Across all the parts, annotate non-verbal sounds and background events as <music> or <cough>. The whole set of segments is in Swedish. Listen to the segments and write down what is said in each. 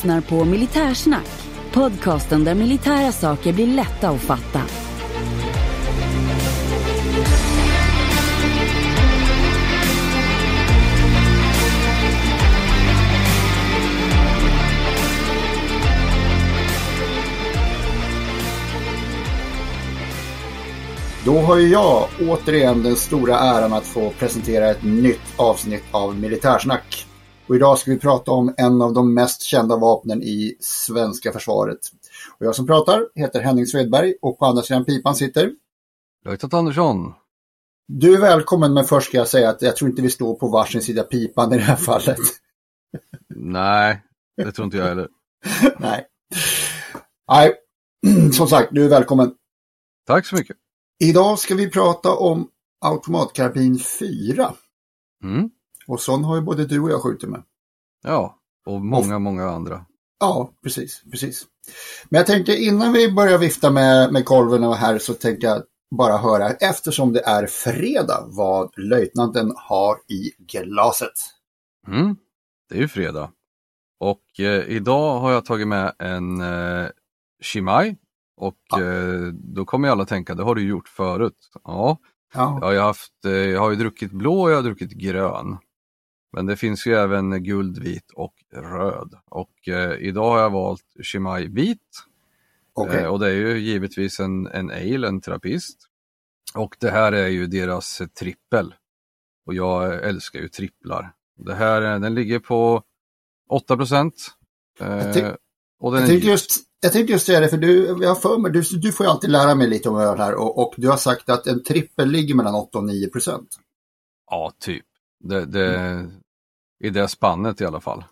lyssnar på Militärsnack, podcasten där militära saker blir lätta att fatta. Då har ju jag återigen den stora äran att få presentera ett nytt avsnitt av Militärsnack. Och idag ska vi prata om en av de mest kända vapnen i svenska försvaret. Och jag som pratar heter Henning Svedberg och på andra sidan pipan sitter Löjtnant Andersson. Du är välkommen men först ska jag säga att jag tror inte vi står på varsin sida pipan i det här fallet. <laughs> Nej, det tror inte jag heller. <laughs> Nej. Nej, <clears throat> som sagt, du är välkommen. Tack så mycket. Idag ska vi prata om automatkarbin 4. Mm. Och sån har ju både du och jag skjutit med. Ja, och många, många andra. Ja, precis, precis. Men jag tänkte innan vi börjar vifta med, med kolven och här så tänkte jag bara höra, eftersom det är fredag, vad löjtnanten har i glaset. Mm. Det är ju fredag. Och eh, idag har jag tagit med en eh, Shimai. Och Ja. eh, då kommer alla tänka, det har du gjort förut. Ja, Ja, jag har, haft, eh, jag har ju druckit blå och jag har druckit grön. Men det finns ju även guld, vit och röd. Och eh, idag har jag valt Shimai vit. okej. Eh, och det är ju givetvis en, en ale, en trappist. Och det här är ju deras trippel. Och jag älskar ju tripplar. Det här, eh, den ligger på 8 procent. Eh, och den Jag just, jag tänkte just säga det, för du, jag för mig, du, du får ju alltid lära mig lite om öl här och, och du har sagt att en trippel ligger mellan 8 och 9 procent. Ja, typ. Det, det, I det spannet i alla fall.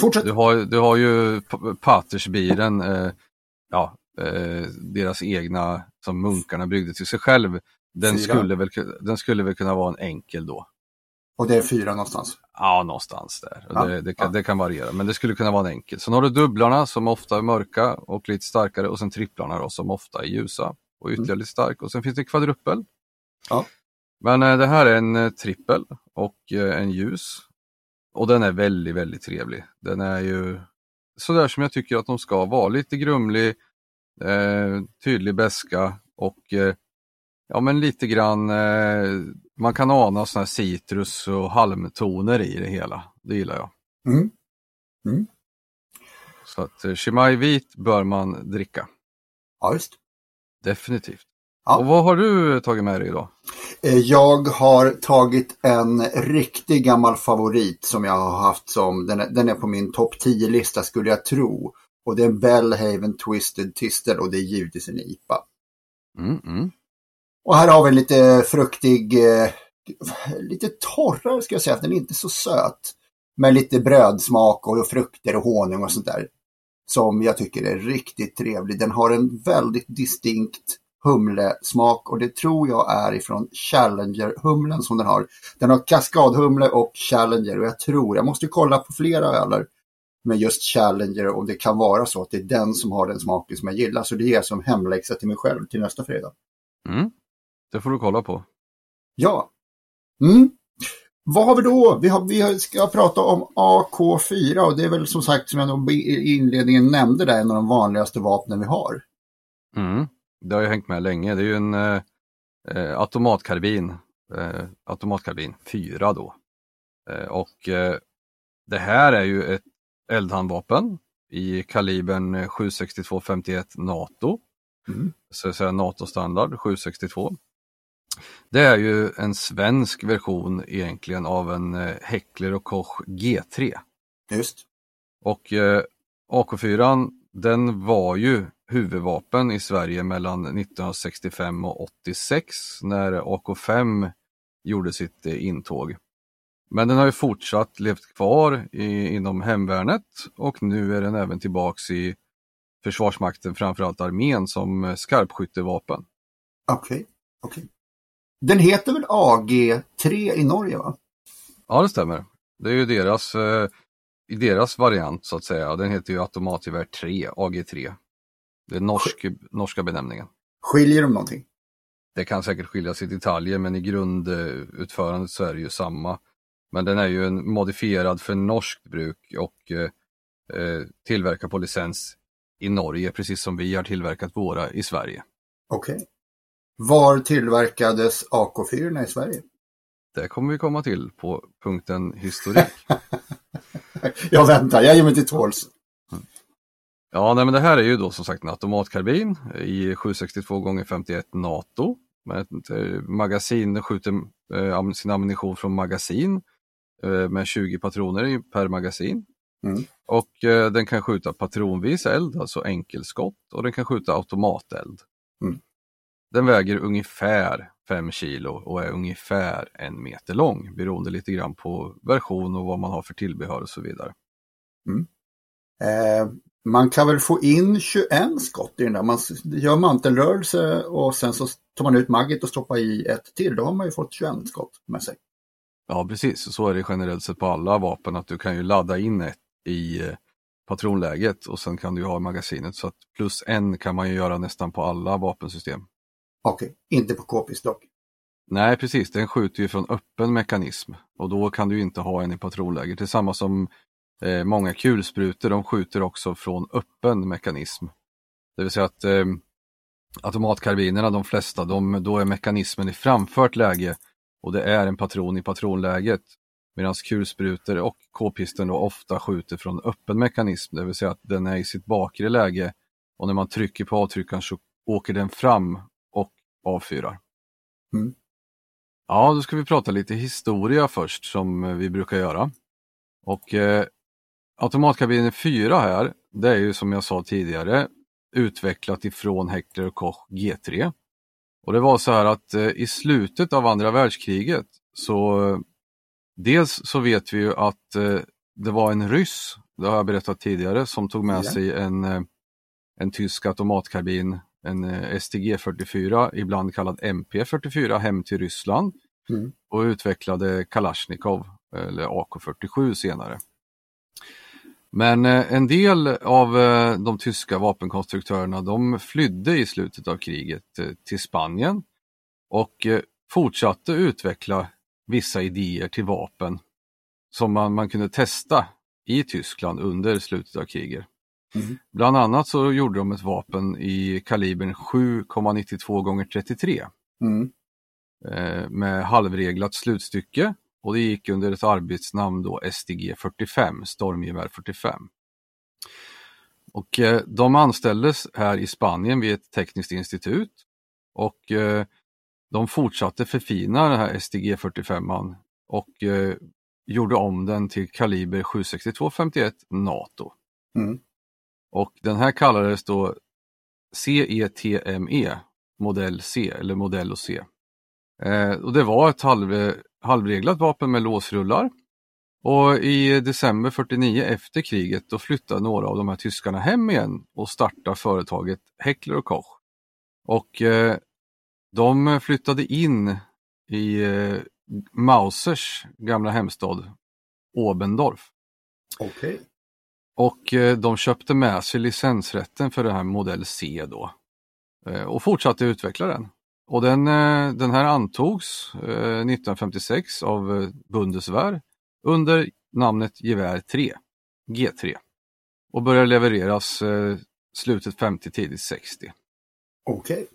Fortsätt. Du har, du har ju Patersbiren, eh, ja, eh, deras egna som munkarna byggde till sig själv. Den Fyra. skulle, väl, den skulle väl kunna vara en enkel då. Och det är fyra någonstans. Ja, någonstans där. Ja, det, det, kan, ja. det kan variera, men det skulle kunna vara en enkel. Sen har du dubblarna som ofta är mörka och lite starkare och sen tripplarna då, som ofta är ljusa och ytterligare lite stark. Och sen finns det kvadruppel. Ja. Men eh, det här är en eh, trippel och eh, en ljus. Och den är väldigt, väldigt trevlig. Den är ju sådär som jag tycker att de ska vara. Lite grumlig, eh, tydlig beska och eh, ja men lite grann, eh, man kan ana sådana här citrus och halmtoner i det hela. Det gillar jag. Mm. Så att Chimay vit bör man dricka. Ja, just. Definitivt. Ja. Och vad har du tagit med dig idag? Eh, Jag har tagit en riktig gammal favorit som jag har haft som, den är, den är på min topp 10-lista skulle jag tro. Och det är en Bellhaven Twisted Tistel och det är givetvis en IPA. Mm, mm. Och här har vi lite fruktig, eh, lite torrare ska jag säga, den är inte så söt. Men lite brödsmak och frukter och honung och sånt där. Som jag tycker är riktigt trevlig. Den har en väldigt distinkt humlesmak och det tror jag är ifrån Challenger-humlen som den har. Den har kaskadhumle och Challenger och jag tror, jag måste kolla på flera öler med just Challenger och det kan vara så att det är den som har den smaken som jag gillar. Så det är som hemläxa till mig själv till nästa fredag. Mm. Det får du kolla på. Ja. Mm. Vad har vi då? Vi, har, vi ska prata om AK4 och det är väl som sagt som jag i inledningen nämnde där en av de vanligaste vapnen vi har. Mm. Det har ju hängt med länge. Det är ju en eh, eh, automatkarbin. Eh, automatkarbin 4 då. Eh, och eh, det här är ju ett eldhandvapen i kalibern 762 51 NATO. Mm. så att säga NATO-standard 762. Det är ju en svensk version egentligen av en eh, Heckler och Koch G3. Just. Och eh, AK4 den var ju huvudvapen i Sverige mellan 1965 och 86 när AK5 gjorde sitt eh, intåg. Men den har ju fortsatt levt kvar i, inom hemvärnet och nu är den även tillbaks i Försvarsmakten, framförallt armén, som eh, skarpskyttevapen. Okej. okej. Den heter väl AG3 i Norge va? Ja, det stämmer. Det är ju deras, eh, deras variant så att säga. Den heter ju automatgevär 3, AG3. Det är norsk, norska benämningen. Skiljer de någonting? Det kan säkert skilja sig i detaljer men i grundutförandet så är det ju samma. Men den är ju en modifierad för norskt bruk och eh, eh, tillverkad på licens i Norge precis som vi har tillverkat våra i Sverige. Okej. Var tillverkades AK4 i Sverige? Det kommer vi komma till på punkten historik. <laughs> Jag väntar, jag ger mig till tåls. Ja, nej, men det här är ju då som sagt en automatkarbin i 762 x 51 NATO. Med ett eh, magasin, skjuter eh, sin ammunition från magasin eh, med 20 patroner per magasin. Mm. Och eh, den kan skjuta patronvis eld, alltså enkelskott, och den kan skjuta automateld. Mm. Den väger ungefär 5 kilo och är ungefär en meter lång beroende lite grann på version och vad man har för tillbehör och så vidare. Eh, man kan väl få in 21 skott i den där. Man gör mantelrörelse och sen så tar man ut magget och stoppar i ett till. Då har man ju fått 21 skott med sig. Ja precis, så är det generellt sett på alla vapen att du kan ju ladda in ett i eh, patronläget och sen kan du ha magasinet så att plus en kan man ju göra nästan på alla vapensystem. Okej, inte på k-pistol. Nej precis, den skjuter ju från öppen mekanism och då kan du inte ha en i patronläget. Det är samma som eh, många kulsprutor, de skjuter också från öppen mekanism. Det vill säga att eh, automatkarbinerna, de flesta, de, då är mekanismen i framfört läge och det är en patron i patronläget. Medan kulsprutor och k-pisten då ofta skjuter från öppen mekanism, det vill säga att den är i sitt bakre läge och när man trycker på avtryckaren så åker den fram och avfyrar. Mm. Ja, då ska vi prata lite historia först som vi brukar göra. Och eh, automatkabinen 4 här, det är ju som jag sa tidigare utvecklat ifrån Heckler och Koch G3. Och det var så här att eh, i slutet av andra världskriget så dels så vet vi ju att eh, det var en ryss, det har jag berättat tidigare, som tog med Ja. sig en, eh, en tysk automatkarbin, en eh, STG44, ibland kallad MP44, hem till Ryssland Mm. och utvecklade Kalashnikov eller AK47 senare. Men eh, en del av eh, de tyska vapenkonstruktörerna de flydde i slutet av kriget eh, till Spanien och fortsatte utveckla vissa idéer till vapen som man, man kunde testa i Tyskland under slutet av kriget. Mm. Bland annat så gjorde de ett vapen i kalibern 7,92 x 33 Mm. med halvreglat slutstycke och det gick under ett arbetsnamn då STG 45, Stormgevär 45. Och eh, de anställdes här i Spanien vid ett tekniskt institut och eh, de fortsatte förfina den här STG 45 och eh, gjorde om den till kaliber 762-51 NATO. Mm. Och den här kallades då CETME, modell C eller modell och C. Eh, och det var ett halv, halvreglat vapen med låsrullar. Och i december 49 efter kriget då flyttade några av de här tyskarna hem igen och startade företaget Heckler och Koch. Och eh, de flyttade in i eh, Mausers gamla hemstad Obendorf. Okej. Och eh, de köpte med sig licensrätten för det här modell C då. Eh, och fortsatte utveckla den. Och den, eh, den här antogs eh, 1956 av eh, Bundeswehr under namnet Gevär 3, G3. Och började levereras eh, slutet 50, tidigt 60. Okej.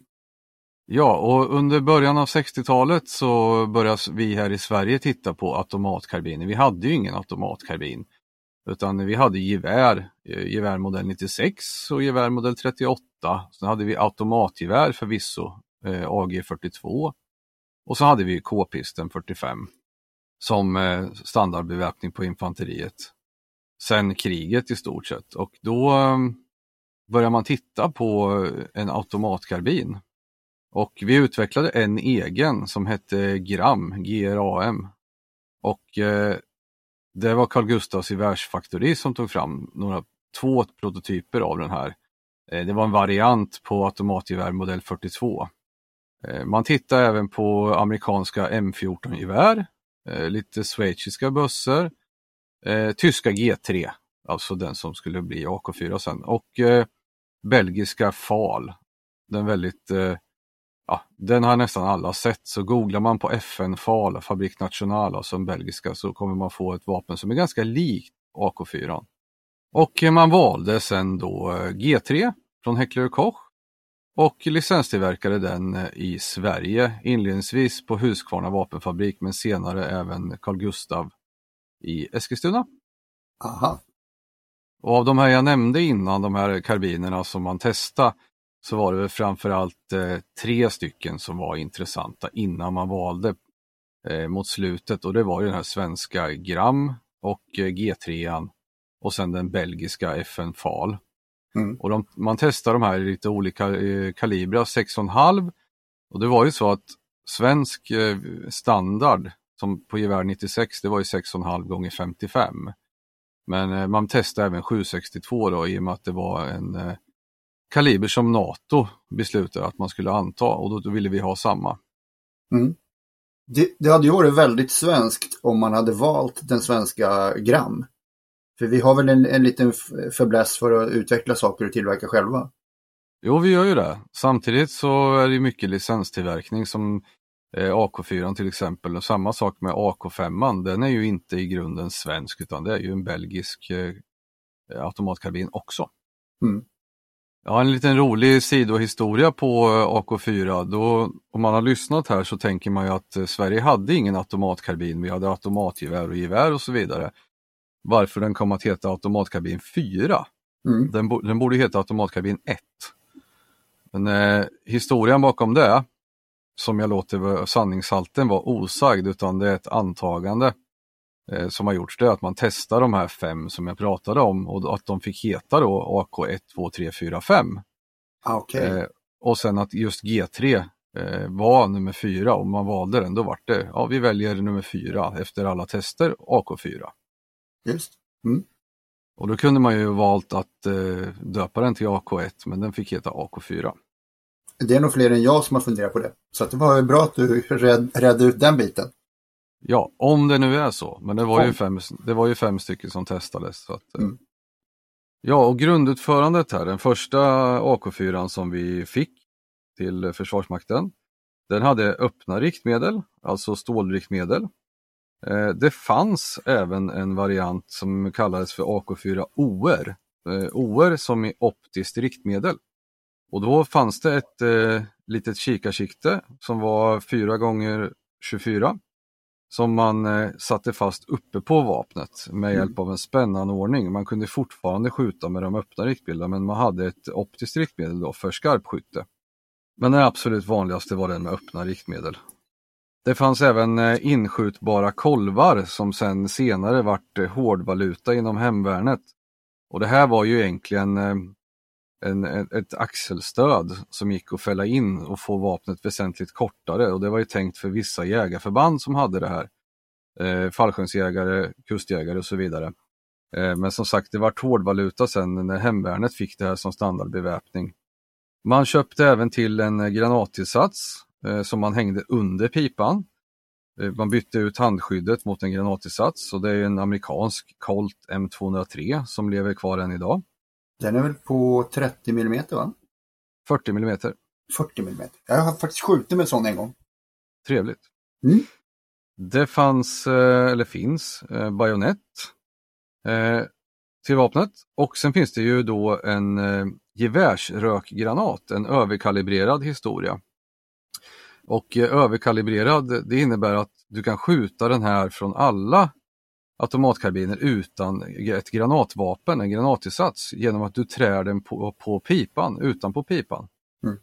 Ja, och under början av 60-talet så började vi här i Sverige titta på automatkarbiner. Vi hade ju ingen automatkarbin. Utan vi hade gevär, eh, gevär modell 96 och gevär modell 38. Sen hade vi automatgevär förvisso, eh, AG42. Och så hade vi k-pisten 45 som eh, standardbeväpning på infanteriet. Sen kriget i stort sett och då eh, började man titta på en automatkarbin. Och vi utvecklade en egen som hette GRAM, GRAM. Och eh, det var Carl Gustavs gevärsfaktori som tog fram några, två prototyper av den här. Eh, det var en variant på automatgevär modell 42. Eh, man tittar även på amerikanska M14-gevär, eh, lite schweiziska bössor, eh, tyska G3, alltså den som skulle bli AK4 sen, och belgiska FAL. Den väldigt ja, den har nästan alla sett. Så googlar man på FN FAL, Fabrik National, alltså den belgiska, så kommer man få ett vapen som är ganska likt AK4. Och man valde sen då G3 från Heckler Koch och licenstillverkade den eh, i Sverige, inledningsvis på Huskvarna vapenfabrik men senare även Carl Gustav i Eskilstuna. Aha. Och av de här jag nämnde innan, de här karbinerna som man testade, så var det väl framförallt eh, tre stycken som var intressanta innan man valde eh, mot slutet och det var ju den här svenska Gram och eh, G3 och sen den belgiska FN FAL. Mm. Och de, man testar de här i lite olika eh, kalibrar, 6,5 och det var ju så att svensk eh, standard som på gevär 96 det var ju 6,5 gånger 55. Men eh, man testade även 762 då i och med att det var en eh, kaliber som NATO beslutade att man skulle anta och då, då ville vi ha samma. Mm. Det, det, hade ju varit väldigt svenskt om man hade valt den svenska Gram. För vi har väl en, en liten fäbless för att utveckla saker och tillverka själva. Jo, vi gör ju det. Samtidigt så är det mycket licenstillverkning som eh, AK4 till exempel. Och samma sak med AK5. Den är ju inte i grunden svensk utan det är ju en belgisk eh, automatkarbin också. Mm. Ja, en liten rolig sidohistoria på eh, AK4. Då, om man har lyssnat här så tänker man ju att Sverige hade ingen automatkarbin. Vi hade automatgevär och gevär och så vidare. Varför den kom att heta automatkarbin 4. Mm. Den, den, borde heta automatkarbin 1. Men eh, historien bakom det, som jag låter sanningshalten vara osagd, utan det är ett antagande eh, som har gjorts det att man testar de här fem som jag pratade om och att de fick heta då AK1, 2, 3, 4, 5. Okay. Eh, och sen att just G3 eh, var nummer fyra och man valde den, då var det, ja vi väljer nummer fyra efter alla tester, AK4. Just. Mm. Och då kunde man ju valt att eh, döpa den till AK1 men den fick heta AK4. Det är nog fler än jag som har funderat på det. Så det var bra att du redde ut den biten. Ja, om det nu är så. Men det var, om. ju, fem, det var ju fem stycken som testades. Så att, eh, mm. Ja, och grundutförandet här, den första AK4 som vi fick till Försvarsmakten, den hade öppna riktmedel, alltså stålriktmedel. Eh, det fanns även en variant som kallades för AK4 OR, eh, OR som är optiskt riktmedel. Och då fanns det ett eh, litet kikarsikte som var 4 gånger 24 som man eh, satte fast uppe på vapnet med mm. hjälp av en spännanordning. Man kunde fortfarande skjuta med de öppna riktbilderna men man hade ett optiskt riktmedel då för skarpskytte. Men den absolut vanligaste var den med öppna riktmedel. Det fanns även eh, inskjutbara kolvar som sen senare vart eh, hårdvaluta inom hemvärnet. Och det här var ju egentligen eh, en, ett axelstöd som gick att fälla in och få vapnet väsentligt kortare och det var ju tänkt för vissa jägarförband som hade det här. Eh, fallskärmsjägare, kustjägare och så vidare. Eh, men som sagt, det var hårdvaluta sen när hemvärnet fick det här som standardbeväpning. Man köpte även till en granatillsats som man hängde under pipan. Eh, man bytte ut handskyddet mot en granatillsats och det är en amerikansk Colt M203 som lever kvar än idag. Den är väl på 30 mm va? 40 mm. 40 mm. Jag har faktiskt skjutit med en sån en gång. Trevligt. Mm. Det fanns, eh, eller finns, eh, bajonett eh, till vapnet och sen finns det ju då en gevärsrökgranat, en överkalibrerad historia. Och överkalibrerad, det innebär att du kan skjuta den här från alla automatkarbiner utan ett granatvapen, en granatillsats, genom att du trär den på, på pipan, utanpå pipan. Mm.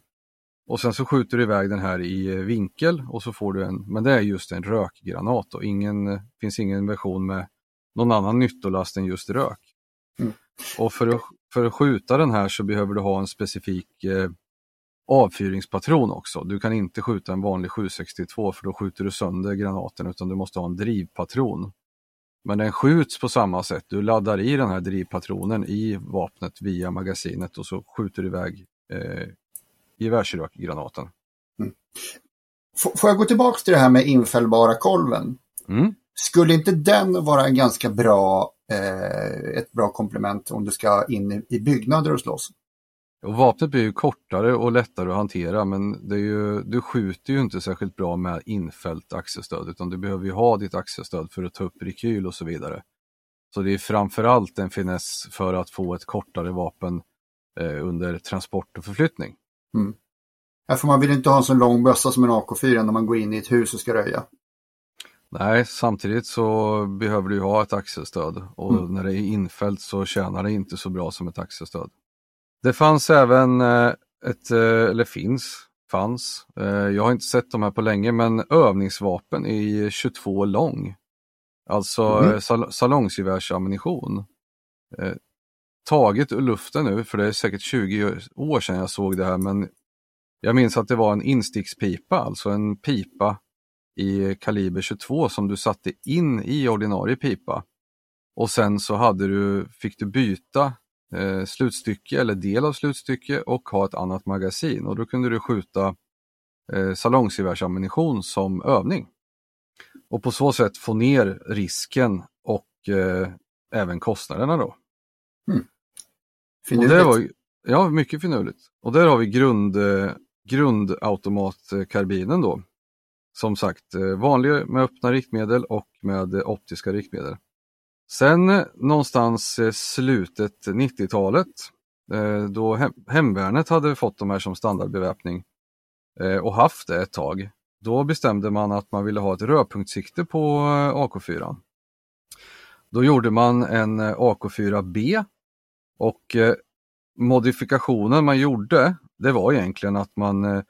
Och sen så skjuter du iväg den här i eh, vinkel och så får du en, men det är just en rökgranat och ingen, finns ingen version med någon annan nyttolast än just rök. Mm. Och för att, för att skjuta den här så behöver du ha en specifik eh, avfyringspatron också. Du kan inte skjuta en vanlig 762 för då skjuter du sönder granaten utan du måste ha en drivpatron. Men den skjuts på samma sätt. Du laddar i den här drivpatronen i vapnet via magasinet och så skjuter du iväg eh, gevärsrökgranaten. F- får jag gå tillbaka till det här med infällbara kolven? Mm. Skulle inte den vara en ganska bra, eh, ett bra komplement om du ska in i, i byggnader och slåss? Och vapnet blir ju kortare och lättare att hantera men det är ju, du skjuter ju inte särskilt bra med infällt axelstöd utan du behöver ju ha ditt axelstöd för att ta upp rekyl och så vidare. Så det är framförallt en finess för att få ett kortare vapen eh, under transport och förflyttning. Ja, för man vill inte ha en så lång bössa som en AK4 när man går in i ett hus och ska röja. Nej, samtidigt så behöver du ha ett axelstöd och Mm. när det är infällt så tjänar det inte så bra som ett axelstöd. Det fanns även eh, ett, eh, eller finns, fanns, eh, jag har inte sett de här på länge, men övningsvapen i 22 lång. Alltså Mm. sal salongsgevärsammunition. Taget ur luften nu, för det är säkert 20 år sedan jag såg det här, men jag minns att det var en instickspipa, alltså en pipa i kaliber 22 som du satte in i ordinarie pipa. Och sen så hade du, fick du byta eh, slutstycke eller del av slutstycke och ha ett annat magasin och då kunde du skjuta eh, salongsgevärsammunition som övning. Och på så sätt få ner risken och eh, även kostnaderna då. Och Finurligt. det var, ju- ja, mycket finurligt. Och där har vi grund, eh, grundautomatkarbinen då. Som sagt, eh, vanlig med öppna riktmedel och med eh, optiska riktmedel. Sen eh, någonstans eh, slutet 90-talet eh, då hemvärnet hade fått de här som standardbeväpning och haft det ett tag. Då bestämde man att man ville ha ett rödpunktssikte på AK4. Då gjorde man en AK4B och modifikationen man gjorde, det var egentligen att man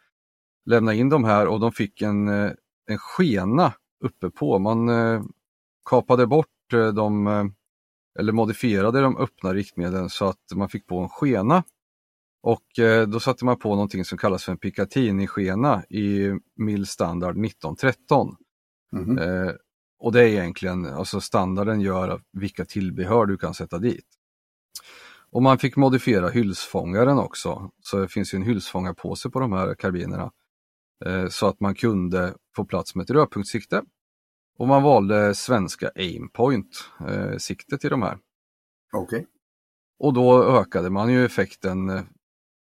lämnade in de här och de fick en, en skena uppe på. Man kapade bort de, eh, eller modifierade de öppna riktmedlen så att man fick på en skena. Och eh, då satte man på någonting som kallas för en Picatinny-skena i MIL standard 1913. Mhm. Eh, och det är egentligen, alltså standarden gör vilka tillbehör du kan sätta dit. Och man fick modifiera hylsfångaren också, så det finns en hylsfångarpåse på de här karbinerna. Eh, så att man kunde få plats med ett rödpunktssikte. Och man valde svenska aimpoint eh, sikte till de här. Okej. Och då ökade man ju effekten eh,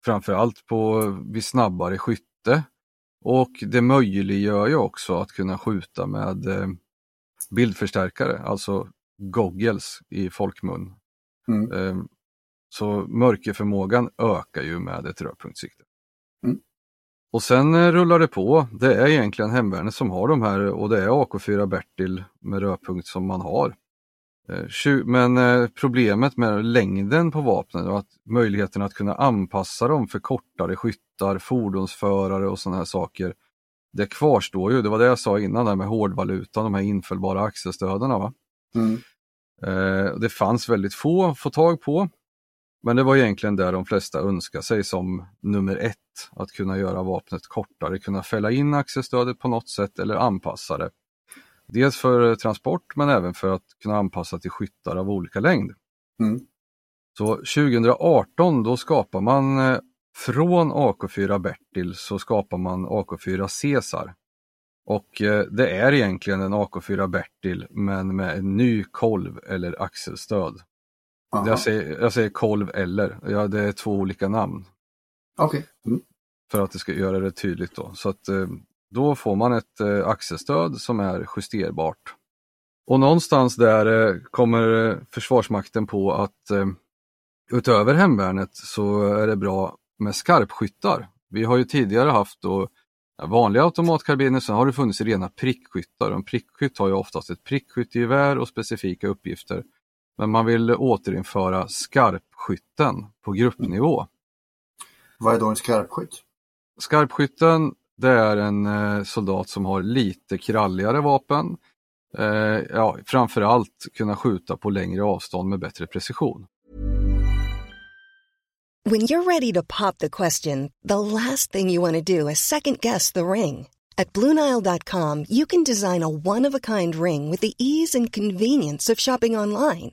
framförallt på vid snabbare skytte. Och det möjliggör ju också att kunna skjuta med eh, bildförstärkare, alltså goggles i folkmun. Mm. Eh, så mörkerförmågan ökar ju med ett rödpunktssikte. Och sen eh, rullar det på. Det är egentligen hemvärnet som har de här och det är AK4 Bertil med rödpunkt som man har. Eh, Men eh, problemet med längden på vapnen och att möjligheten att kunna anpassa dem för kortare skyttar, fordonsförare och sådana här saker. Det kvarstår ju, det var det jag sa innan där med hårdvalutan, de här infällbara axelstöden. Va? Mm. Det fanns väldigt få att få tag på. Men det var egentligen där de flesta önskade sig som nummer ett. Att kunna göra vapnet kortare, kunna fälla in axelstödet på något sätt eller anpassa det. Dels för transport men även för att kunna anpassa till skyttar av olika längd. Mm. Så 2018 då skapar man eh, från AK4 Bertil så skapar man AK4 Caesar. Och eh, det är egentligen en AK4 Bertil men med en ny kolv eller axelstöd. Aha. Jag säger, jag säger kolv eller, ja, det är två olika namn Okej. Mm. för att det ska göra det tydligt då. Så att eh, då får man ett eh, axelstöd som är justerbart. Och någonstans där eh, kommer Försvarsmakten på att utöver hemvärnet så är det bra med skarpskyttar. Vi har ju tidigare haft då vanliga automatkarbiner, sen har det funnits rena prickskyttar. En prickskytt har ju oftast ett prickskyttegevär och specifika uppgifter. Men man vill återinföra skarpskytten på gruppnivå. Vad är då en skarpskytt? Skarpskytten det är en eh, soldat som har lite kralligare vapen. Eh, ja, framförallt kunna skjuta på längre avstånd med bättre precision. When you're ready to pop the question, the last thing you want to do is second guess the ring. At BlueNile.com you can design a one-of-a-kind ring with the ease and convenience of shopping online.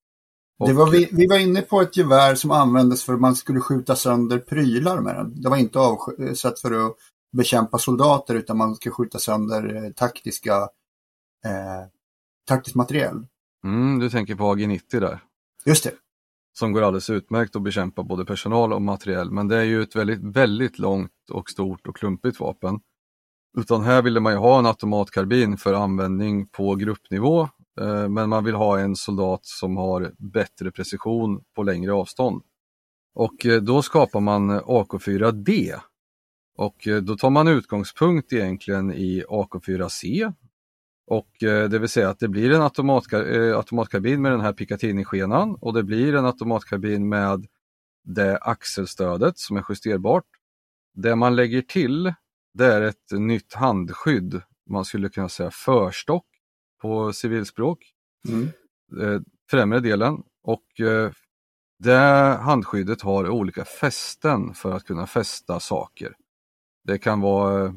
Det var vi, vi var inne på ett gevär som användes för att man skulle skjuta sönder prylar med den. Det var inte avsatt för att bekämpa soldater utan man ska skjuta sönder eh, taktiska eh, taktisk materiel. Mm, du tänker på AG90 där. Just det. som går alldeles utmärkt att bekämpa både personal och materiell. Men det är ju ett väldigt, väldigt långt och stort och klumpigt vapen. Utan här ville man ju ha en automatkarbin för användning på gruppnivå. Eh, men man vill ha en soldat som har bättre precision på längre avstånd. Och eh, då skapar man eh, AK4D. Och då tar man utgångspunkt egentligen i AK4C. Och det vill säga att det blir en automatka, automatkabin automatkarbin med den här Picatinny-skenan och det blir en automatkarbin med det axelstödet som är justerbart. Det man lägger till det är ett nytt handskydd, man skulle kunna säga förstock på civilspråk, Mm. eh, främre delen. Och eh, det handskyddet har olika fästen för att kunna fästa saker. Det kan vara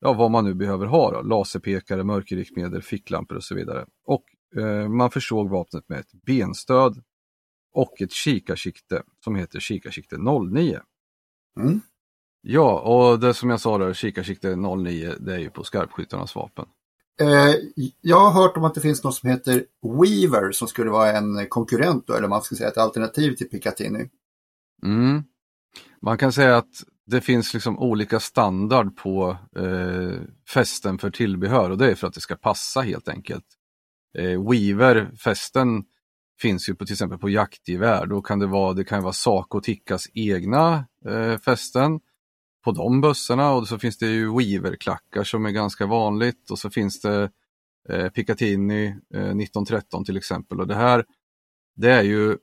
ja, vad man nu behöver ha, då. laserpekare, mörkerriktmedel, ficklampor och så vidare. Och eh, man försåg vapnet med ett benstöd och ett kikarsikte som heter kikarsikte 09. Mm. Ja, och det som jag sa där, kikarsikte 09, det är ju på skarpskyttarnas vapen. Eh, jag har hört om att det finns något som heter Weaver som skulle vara en konkurrent då, eller man ska säga ett alternativ till Picatinny. Mm. Man kan säga att det finns liksom olika standard på eh, fästen för tillbehör och det är för att det ska passa helt enkelt. Eh, Weaver-fästen finns ju på, till exempel på jaktgevär. Då kan det vara, det kan vara Saco Tickas egna eh, fästen på de bössorna och så finns det ju Weaver-klackar som är ganska vanligt och så finns det eh, Picatinny eh, 1913 till exempel och det här det är ju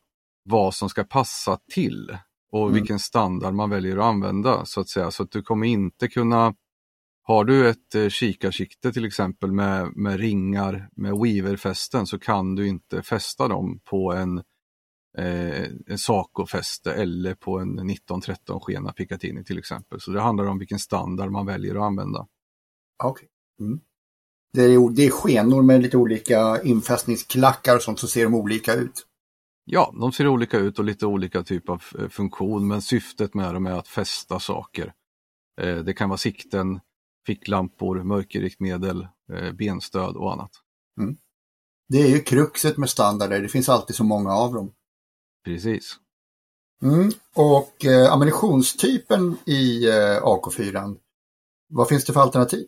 vad som ska passa till och Mm. vilken standard man väljer att använda så att säga. Så att du kommer inte kunna har du ett eh, kikarsikte till exempel med, med ringar med weaverfästen så kan du inte fästa dem på en, eh, en Saco-fäste eller på en 1913 skena Picatinny till exempel. Så det handlar om vilken standard man väljer att använda. Okej. Mm. Det, är, det är skenor med lite olika infästningsklackar och sånt så ser de olika ut. Ja, de ser olika ut och lite olika typ av eh, funktion men syftet med dem är att fästa saker. Eh, det kan vara sikten, ficklampor, mörkerriktmedel, eh, benstöd och annat. Det är ju kruxet med standarder, det finns alltid så många av dem. Precis. Mm. Och eh, ammunitionstypen i eh, AK4, vad finns det för alternativ?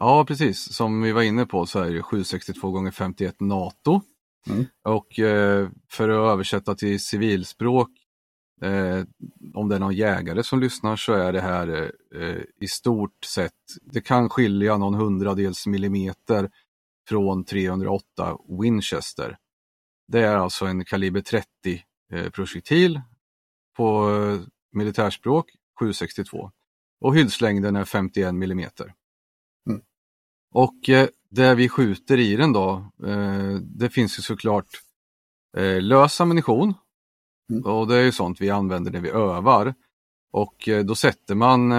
Ja, precis. Som vi var inne på så är det 762 x 51 NATO. Mm. Och eh, för att översätta till civilspråk, eh, om det är någon jägare som lyssnar så är det här eh, i stort sett, det kan skilja någon hundradels millimeter från 308 Winchester. Det är alltså en kaliber 30 eh, projektil på eh, militärspråk 762 och hyddslängden är 51 millimeter. Mm. Och eh, det vi skjuter i den då, eh, det finns ju såklart eh, lös ammunition Mm. Och det är ju sånt vi använder när vi övar. Och då sätter man,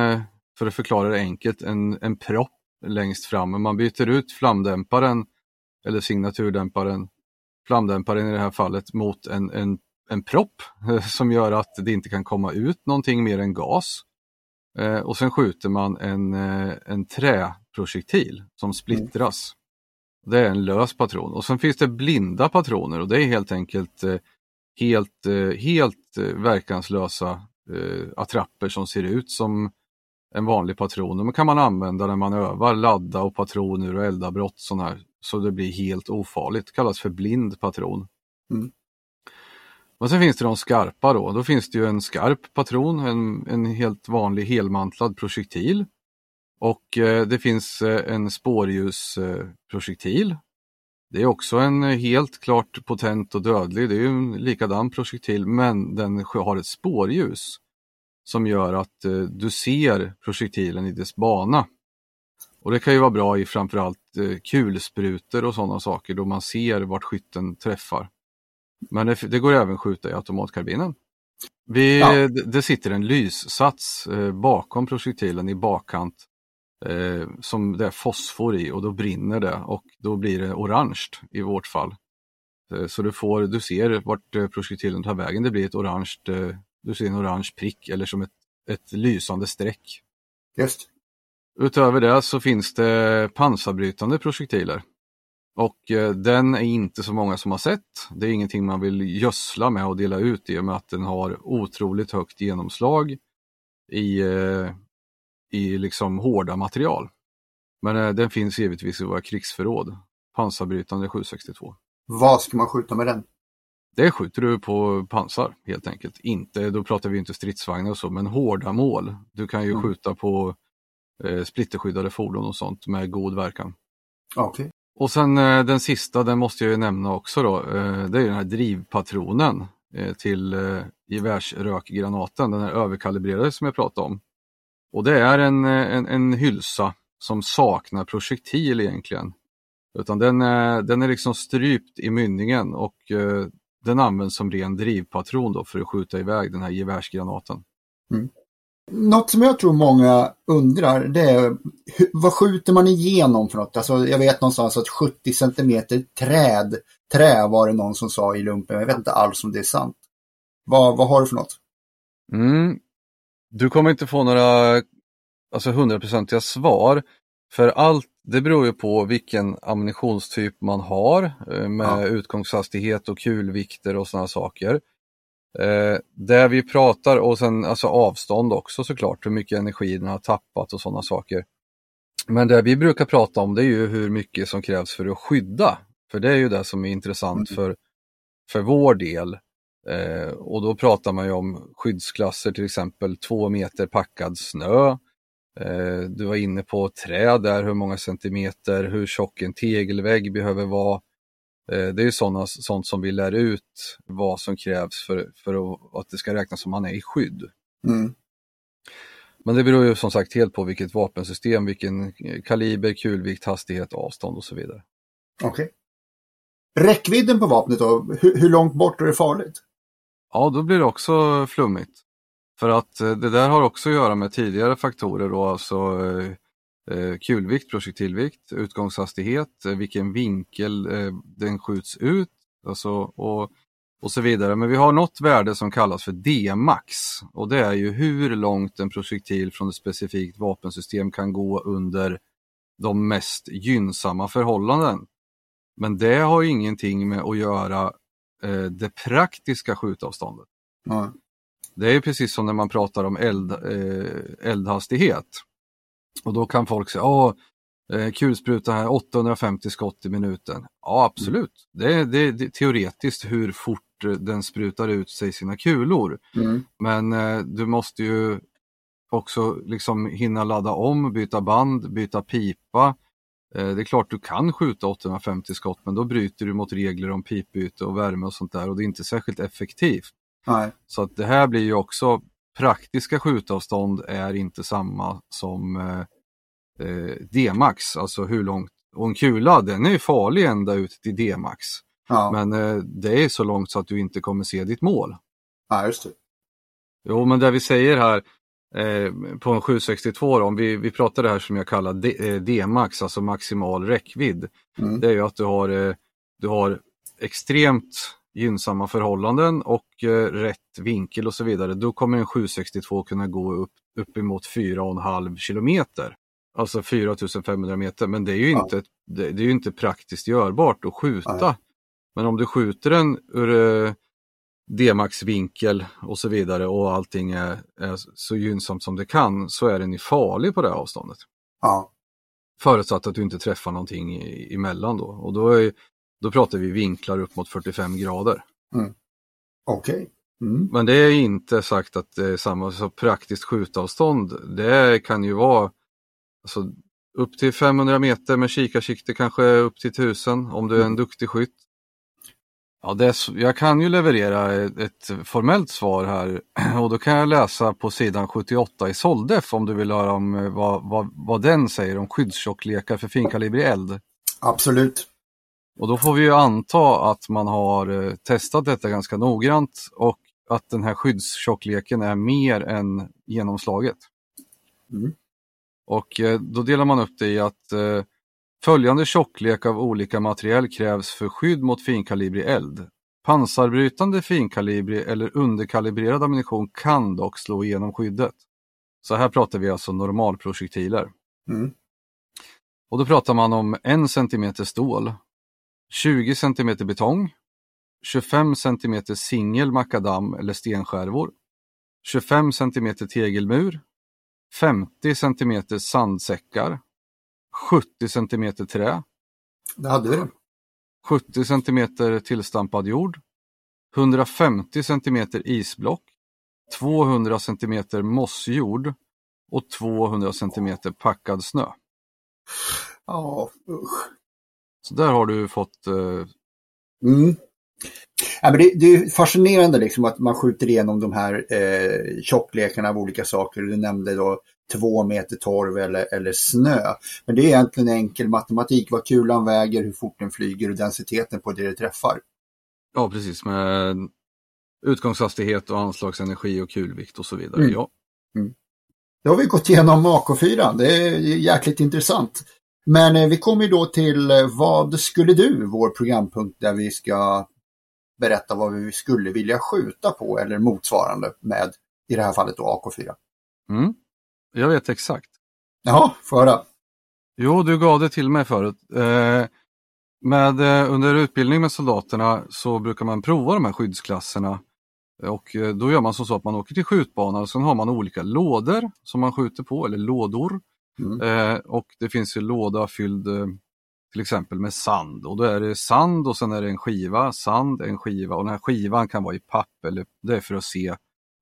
för att förklara det enkelt, en, en propp längst fram. Man byter ut flamdämparen, eller signaturdämparen, flamdämparen i det här fallet, mot en, en, en propp eh, som gör att det inte kan komma ut någonting mer än gas. Eh, och sen skjuter man en, eh, en träprojektil som splittras. Det är en lös patron. Och sen finns det blinda patroner och det är helt enkelt eh, helt, eh, helt eh, verkanslösa attrapper som ser ut som en vanlig patron. De kan man använda när man övar ladda och patroner och elda brott sådana här, så det blir helt ofarligt. Det kallas för blind patron. Mm. Och sen finns det de skarpa då. Då finns det ju en skarp patron, en, en helt vanlig helmantlad projektil. Och eh, det finns eh, en spårljusprojektil. Det är också en eh, helt klart potent och dödlig, det är ju en likadan projektil men den har ett spårljus som gör att eh, du ser projektilen i dess bana. Och det kan ju vara bra i framförallt eh, kulsprutor och sådana saker då man ser vart skytten träffar. Men det, det går även att skjuta i automatkarbinen. Vi, Ja. det, det sitter en lyssats eh, bakom projektilen i bakkant eh, som det är fosfor i och då brinner det och då blir det orange i vårt fall. Eh, så du, får, du ser vart projektilen tar vägen, det blir ett orange, du ser en orange prick eller som ett, ett lysande streck. Just. Utöver det så finns det pansarbrytande projektiler. Och eh, den är inte så många som har sett. Det är ingenting man vill gödsla med och dela ut i och med att den har otroligt högt genomslag i, eh, i liksom hårda material. Men eh, den finns givetvis i våra krigsförråd. Pansarbrytande 762. Vad ska man skjuta med den? Det skjuter du på pansar helt enkelt. Inte, då pratar vi inte stridsvagnar och så, men hårda mål. Du kan ju Mm. skjuta på splitterskyddade fordon och sånt med god verkan. Okej. Och sen eh, den sista, den måste jag ju nämna också då, eh, det är den här drivpatronen eh, till eh, gevärsrökgranaten, den här överkalibrerade som jag pratade om. Och det är en, eh, en, en hylsa som saknar projektil egentligen. Utan den är, den är liksom strypt i mynningen och eh, den används som ren drivpatron då för att skjuta iväg den här gevärsgranaten. Något som jag tror många undrar det är vad skjuter man igenom för något? Alltså, jag vet någonstans att 70 centimeter träd, trä var det någon som sa i lumpen. Jag vet inte alls om det är sant. Vad, vad har du för något? Mm. Du kommer inte få några alltså hundraprocentiga svar. För allt, det beror ju på vilken ammunitionstyp man har eh, med Ja. utgångshastighet och kulvikter och sådana saker. Eh, där vi pratar och sen alltså avstånd också såklart, hur mycket energi den har tappat och sådana saker. Men det vi brukar prata om det är ju hur mycket som krävs för att skydda. För det är ju det som är intressant Mm. för, för vår del. Eh, och då pratar man ju om skyddsklasser, till exempel två meter packad snö. Eh, du var inne på träd där, hur många centimeter, hur tjock en tegelvägg behöver vara. Eh, det är ju sådana, sånt som vi lär ut vad som krävs för, för att, det ska räknas som man är i skydd. Mm. Men det beror ju som sagt helt på vilket vapensystem, vilken kaliber, kulvikt, hastighet, avstånd och så vidare. Okej. Räckvidden på vapnet då? Hur, hur långt bort är det farligt? Ja, då blir det också flummigt. För att eh, det där har också att göra med tidigare faktorer då, alltså eh, kulvikt, projektilvikt, utgångshastighet, eh, vilken vinkel eh, den skjuts ut alltså, och, och så vidare. Men vi har något värde som kallas för D-max och det är ju hur långt en projektil från ett specifikt vapensystem kan gå under de mest gynnsamma förhållanden. Men det har ju ingenting med att göra eh, det praktiska skjutavståndet. Ja. Det är precis som när man pratar om eld, eh, eldhastighet. Och då kan folk säga, ja, eh, kulspruta här 850 skott i minuten. Ja, absolut. Det är, det, är- det är teoretiskt hur fort eh, den sprutar ut sig sina kulor. Mm. Men eh, du måste ju också liksom hinna ladda om, byta band, byta pipa. Eh, det är klart du kan skjuta 850 skott men då bryter du mot regler om pipbyte och värme och sånt där och det är inte särskilt effektivt. Nej. Så att det här blir ju också, praktiska skjutavstånd är inte samma som eh, eh, D-max, alltså hur långt, och en kula den är farlig ända ut till D-max. Ja. Men eh, det är så långt så att du inte kommer se ditt mål. Ja, just det. Jo, men det vi säger här eh, på en 762, då, om vi, vi pratar det här som jag kallar eh, D-max, alltså maximal räckvidd. Mm. Det är ju att du har, eh, du har extremt gynnsamma förhållanden och eh, rätt vinkel och så vidare. Då kommer en 762 kunna gå upp uppemot 4,5 kilometer. Alltså 4500 meter, men det är ju Ja. inte, det, det är ju inte praktiskt görbart att skjuta. Nej. Men om du skjuter den ur eh, D-max-vinkel och så vidare och allting är, är så gynnsamt som det kan så är den ju farlig på det här avståndet. Ja, Förutsatt att du inte träffar någonting emellan då. Och då, är, då pratar vi vinklar upp mot 45 grader. okej. Mm. Men det är inte sagt att det är samma så praktiskt skjutavstånd. Det kan ju vara alltså, upp till 500 meter med kikarsikte, kanske upp till 1000 om du är en duktig skytt. Ja, det är, jag kan ju leverera ett, ett formellt svar här <clears throat> och då kan jag läsa på sidan 78 i Soldef om du vill höra om eh, vad, vad, vad den säger om skyddstjocklekar för finkalibrig eld. Absolut. Och då får vi ju anta att man har eh, testat detta ganska noggrant och att den här skyddstjockleken är mer än genomslaget. Mm. Och eh, då delar man upp det i att eh, följande tjocklek av olika material krävs för skydd mot finkalibrig eld. Pansarbrytande finkalibrig eller underkalibrerad ammunition kan dock slå igenom skyddet. Så här pratar vi alltså normalprojektiler. Mm. Och då pratar man om en centimeter stål, 20 centimeter betong, 25 centimeter singel makadam eller stenskärvor, 25 centimeter tegelmur, 50 centimeter sandsäckar, 70 centimeter trä, Det hade vi. 70 centimeter tillstampad jord, 150 centimeter isblock, 200 centimeter mossjord och 200 centimeter packad snö. Ja, usch. Så där har du fått eh, Mm. Ja, men det, det är fascinerande liksom att man skjuter igenom de här eh, tjocklekarna av olika saker. Du nämnde då två meter torv eller, eller snö. Men det är egentligen enkel matematik. Vad kulan väger, hur fort den flyger och densiteten på det det träffar. Ja, precis med utgångshastighet och anslagsenergi och kulvikt och så vidare. Mm. Ja. Då har vi gått igenom AK4. Det är jäkligt intressant. Men eh, vi kommer ju då till eh, Vad skulle du? Vår programpunkt där vi ska berätta vad vi skulle vilja skjuta på eller motsvarande med i det här fallet då AK4. Mm. Jag vet exakt. Jaha, får höra. Jo, du gav det till mig förut. Eh, med, eh, under utbildning med soldaterna så brukar man prova de här skyddsklasserna. Och eh, då gör man så att man åker till skjutbanan och sen har man olika lådor som man skjuter på, eller lådor. Mm. Eh, och det finns ju låda fylld eh, till exempel med sand och då är det sand och sen är det en skiva, sand, en skiva och den här skivan kan vara i papp eller det är för att se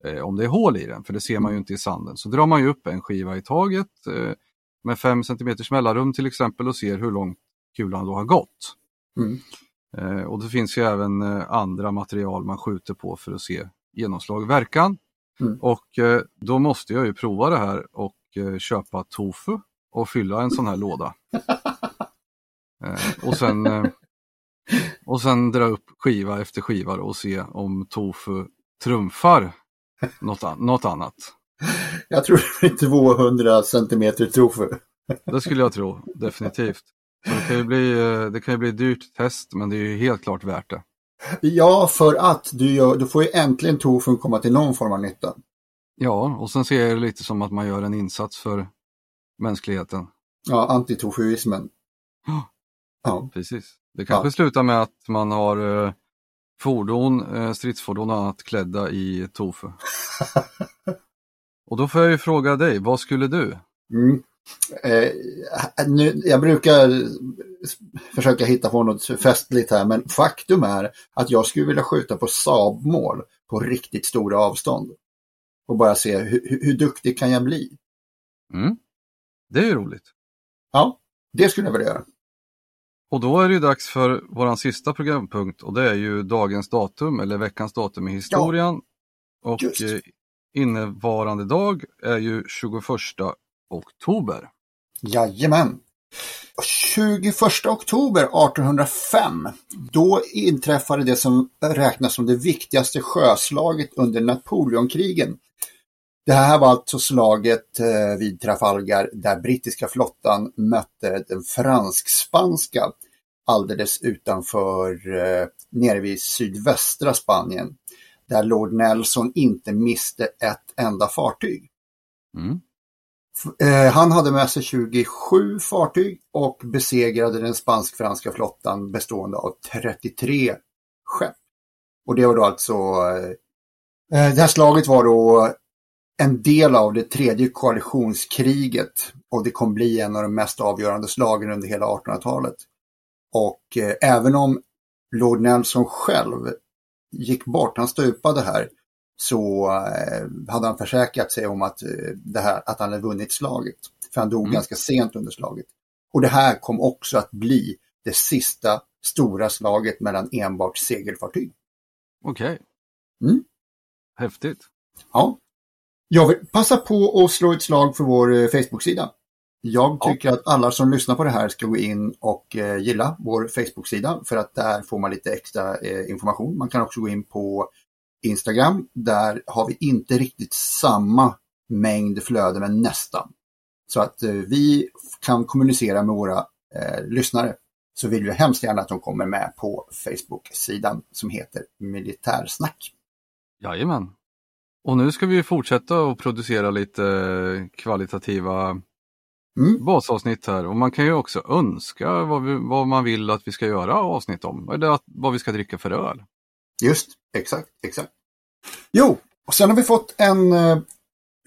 eh, om det är hål i den, för det ser man ju inte i sanden. Så drar man ju upp en skiva i taget eh, med 5 cm mellanrum till exempel och ser hur långt kulan då har gått. Mm. Eh, och det finns ju även eh, andra material man skjuter på för att se genomslag, verkan. Mm. Och eh, då måste jag ju prova det här och köpa tofu och fylla en sån här låda. <laughs> Eh, och, sen, eh, och sen dra upp skiva efter skiva och se om tofu trumfar något, an- något annat. Jag tror det är 200 centimeter tofu. Det skulle jag tro, definitivt. Så det, kan ju bli, eh, det kan ju bli ett dyrt test men det är ju helt klart värt det. Ja, för att du, gör, du får ju äntligen tofun komma till någon form av nytta. Ja, och sen ser jag det lite som att man gör en insats för mänskligheten. Ja, antitofuismen. Ja. Ja, Precis. Det kanske slutar med att man har eh, fordon, eh, stridsfordon och annat klädda i tofu. <laughs> och då får jag ju fråga dig, vad skulle du? Mm. Eh, nu, jag brukar försöka hitta på något festligt här, men faktum är att jag skulle vilja skjuta på Saab-mål på riktigt stora avstånd. Och bara se hur, hur, duktig kan jag bli? Mm. Det är ju roligt. Ja, det skulle jag vilja göra. Och då är det ju dags för våran sista programpunkt och det är ju dagens datum eller veckans datum i historien. och just. eh, innevarande dag är ju 21 oktober. Jajamän! 21 oktober 1805, då inträffade det som räknas som det viktigaste sjöslaget under Napoleonkrigen. Det här var alltså slaget eh, vid Trafalgar där brittiska flottan mötte den fransk-spanska alldeles utanför, eh, nere vid sydvästra Spanien. Där Lord Nelson inte miste ett enda fartyg. Mm. Eh, han hade med sig 27 fartyg och besegrade den spansk-franska flottan bestående av 33 skepp. Och det var då alltså, det här slaget var då en del av det tredje koalitionskriget och det kom bli en av de mest avgörande slagen under hela 1800-talet. Och eh, även om Lord Nelson själv gick bort, han stupade här, så eh, hade han försäkrat sig om att, eh, det här, att han hade vunnit slaget. För han dog mm. ganska sent under slaget. Och det här kom också att bli det sista stora slaget mellan enbart segelfartyg. Okej. Okay. Mm. Häftigt. Ja. Jag vill passa på att slå ett slag för vår eh, Facebook-sida. Jag tycker ja. att alla som lyssnar på det här ska gå in och eh, gilla vår Facebook-sida för att där får man lite extra eh, information. Man kan också gå in på Instagram. Där har vi inte riktigt samma mängd flöde men nästan. Så att eh, vi kan kommunicera med våra eh, lyssnare så vill vi hemskt gärna att de kommer med på Facebook-sidan som heter Militärsnack. Jajamän. Och nu ska vi fortsätta att producera lite eh, kvalitativa mm. basavsnitt här och man kan ju också önska vad, vi, vad man vill att vi ska göra avsnitt om, eller vad vi ska dricka för öl. Just, exakt, exakt. Jo, och sen har vi fått en eh,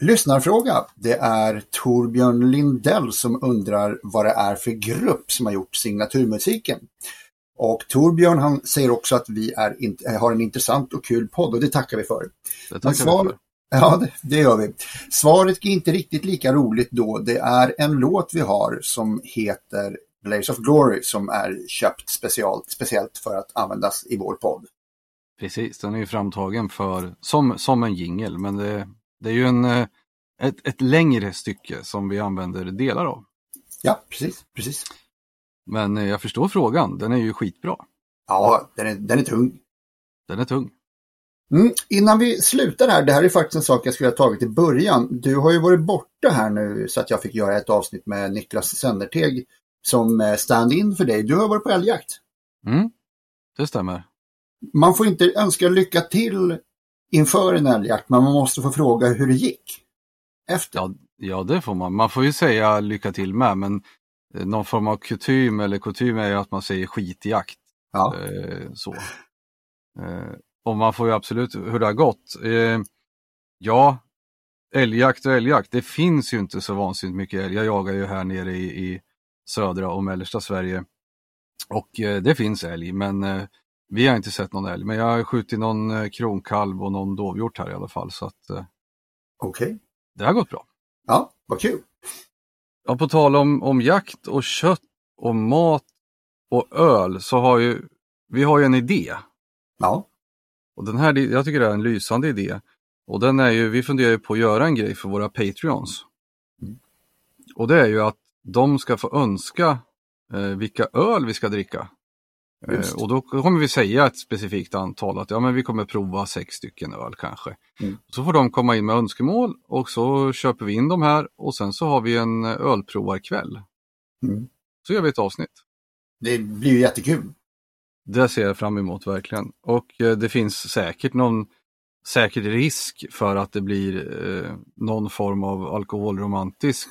lyssnarfråga. Det är Torbjörn Lindell som undrar vad det är för grupp som har gjort signaturmusiken. Och Torbjörn han säger också att vi är, har en intressant och kul podd och det tackar vi för. Det tackar svar, vi för. Ja, det, det, gör vi. Svaret är inte riktigt lika roligt då. Det är en låt vi har som heter Blaze of Glory som är köpt speciellt, speciellt för att användas i vår podd. Precis, den är ju framtagen för, som, som en jingel men det, det är ju en, eh, ett, ett längre stycke som vi använder delar av. Ja, precis, precis. Men eh, jag förstår frågan, den är ju skitbra. Ja, den är, den är tung. Den är tung. Mm, innan vi slutar här, det här är faktiskt en sak jag skulle ha tagit i början. Du har ju varit borta här nu så att jag fick göra ett avsnitt med Niklas Senderteg som eh, stand-in för dig. Du har varit på älgjakt. Mm, det stämmer man får inte önska lycka till inför en älgjakt, men man måste få fråga hur det gick. Efter. Ja, ja, det får man. Man får ju säga lycka till med, men någon form av kutym eller kutym är ju att man säger skitjakt. Ja. Eh, så. Eh, och man får ju absolut hur det har gått. Eh, ja, älgjakt och älgjakt, det finns ju inte så vansinnigt mycket älg. Jag jagar ju här nere i, i södra och mellersta Sverige. Och det finns älg, men vi har inte sett någon älg, men jag har skjutit någon kronkalv och någon dovhjort här i alla fall. Så att, Okej. Okay. Det har gått bra. Ja, vad kul. Ja, på tal om, om jakt och kött och mat och öl så har ju vi har ju en idé. Ja. Och den här, jag tycker det är en lysande idé. Och den är ju, vi funderar ju på att göra en grej för våra Patreons. Mm. Och det är ju att de ska få önska eh, vilka öl vi ska dricka. Just. Och då kommer vi säga ett specifikt antal, att ja, men vi kommer prova sex stycken öl kanske. Mm. Så får de komma in med önskemål och så köper vi in de här och sen så har vi en ölprovarkväll. Mm. Så gör vi ett avsnitt. Det blir ju jättekul. Det ser jag fram emot verkligen. Och eh, det finns säkert någon säkert risk för att det blir eh, någon form av alkoholromantisk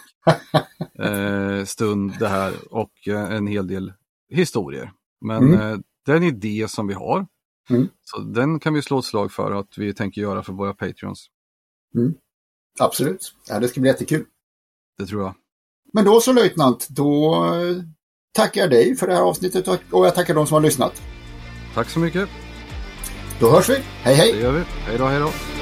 <laughs> eh, stund det här och eh, en hel del historier. Men mm. eh, det är idé som vi har. Mm. Så den kan vi slå ett slag för att vi tänker göra för våra Patreons. Mm. Absolut, ja, det ska bli jättekul. Det tror jag. Men då så löjtnant, då eh, tackar jag dig för det här avsnittet och jag tackar de som har lyssnat. Tack så mycket. Då hörs vi. Hej hej! Det gör vi. Hej då, hej då.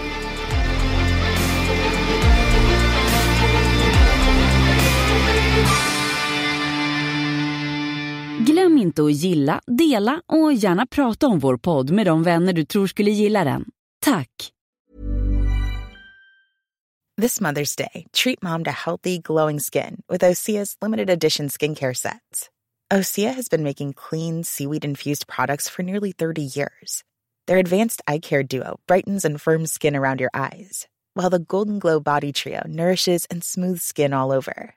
Glöm inte att gilla, dela och gärna prata om vår podd med de vänner du tror skulle gilla den. Tack! This Mother's Day, treat mom to healthy, glowing skin with Osea's limited edition skincare sets. Osea has been making clean, seaweed infused products for nearly 30 years. Their advanced eye care duo brightens and firms skin around your eyes, while the Golden Glow Body Trio nourishes and smooths skin all over.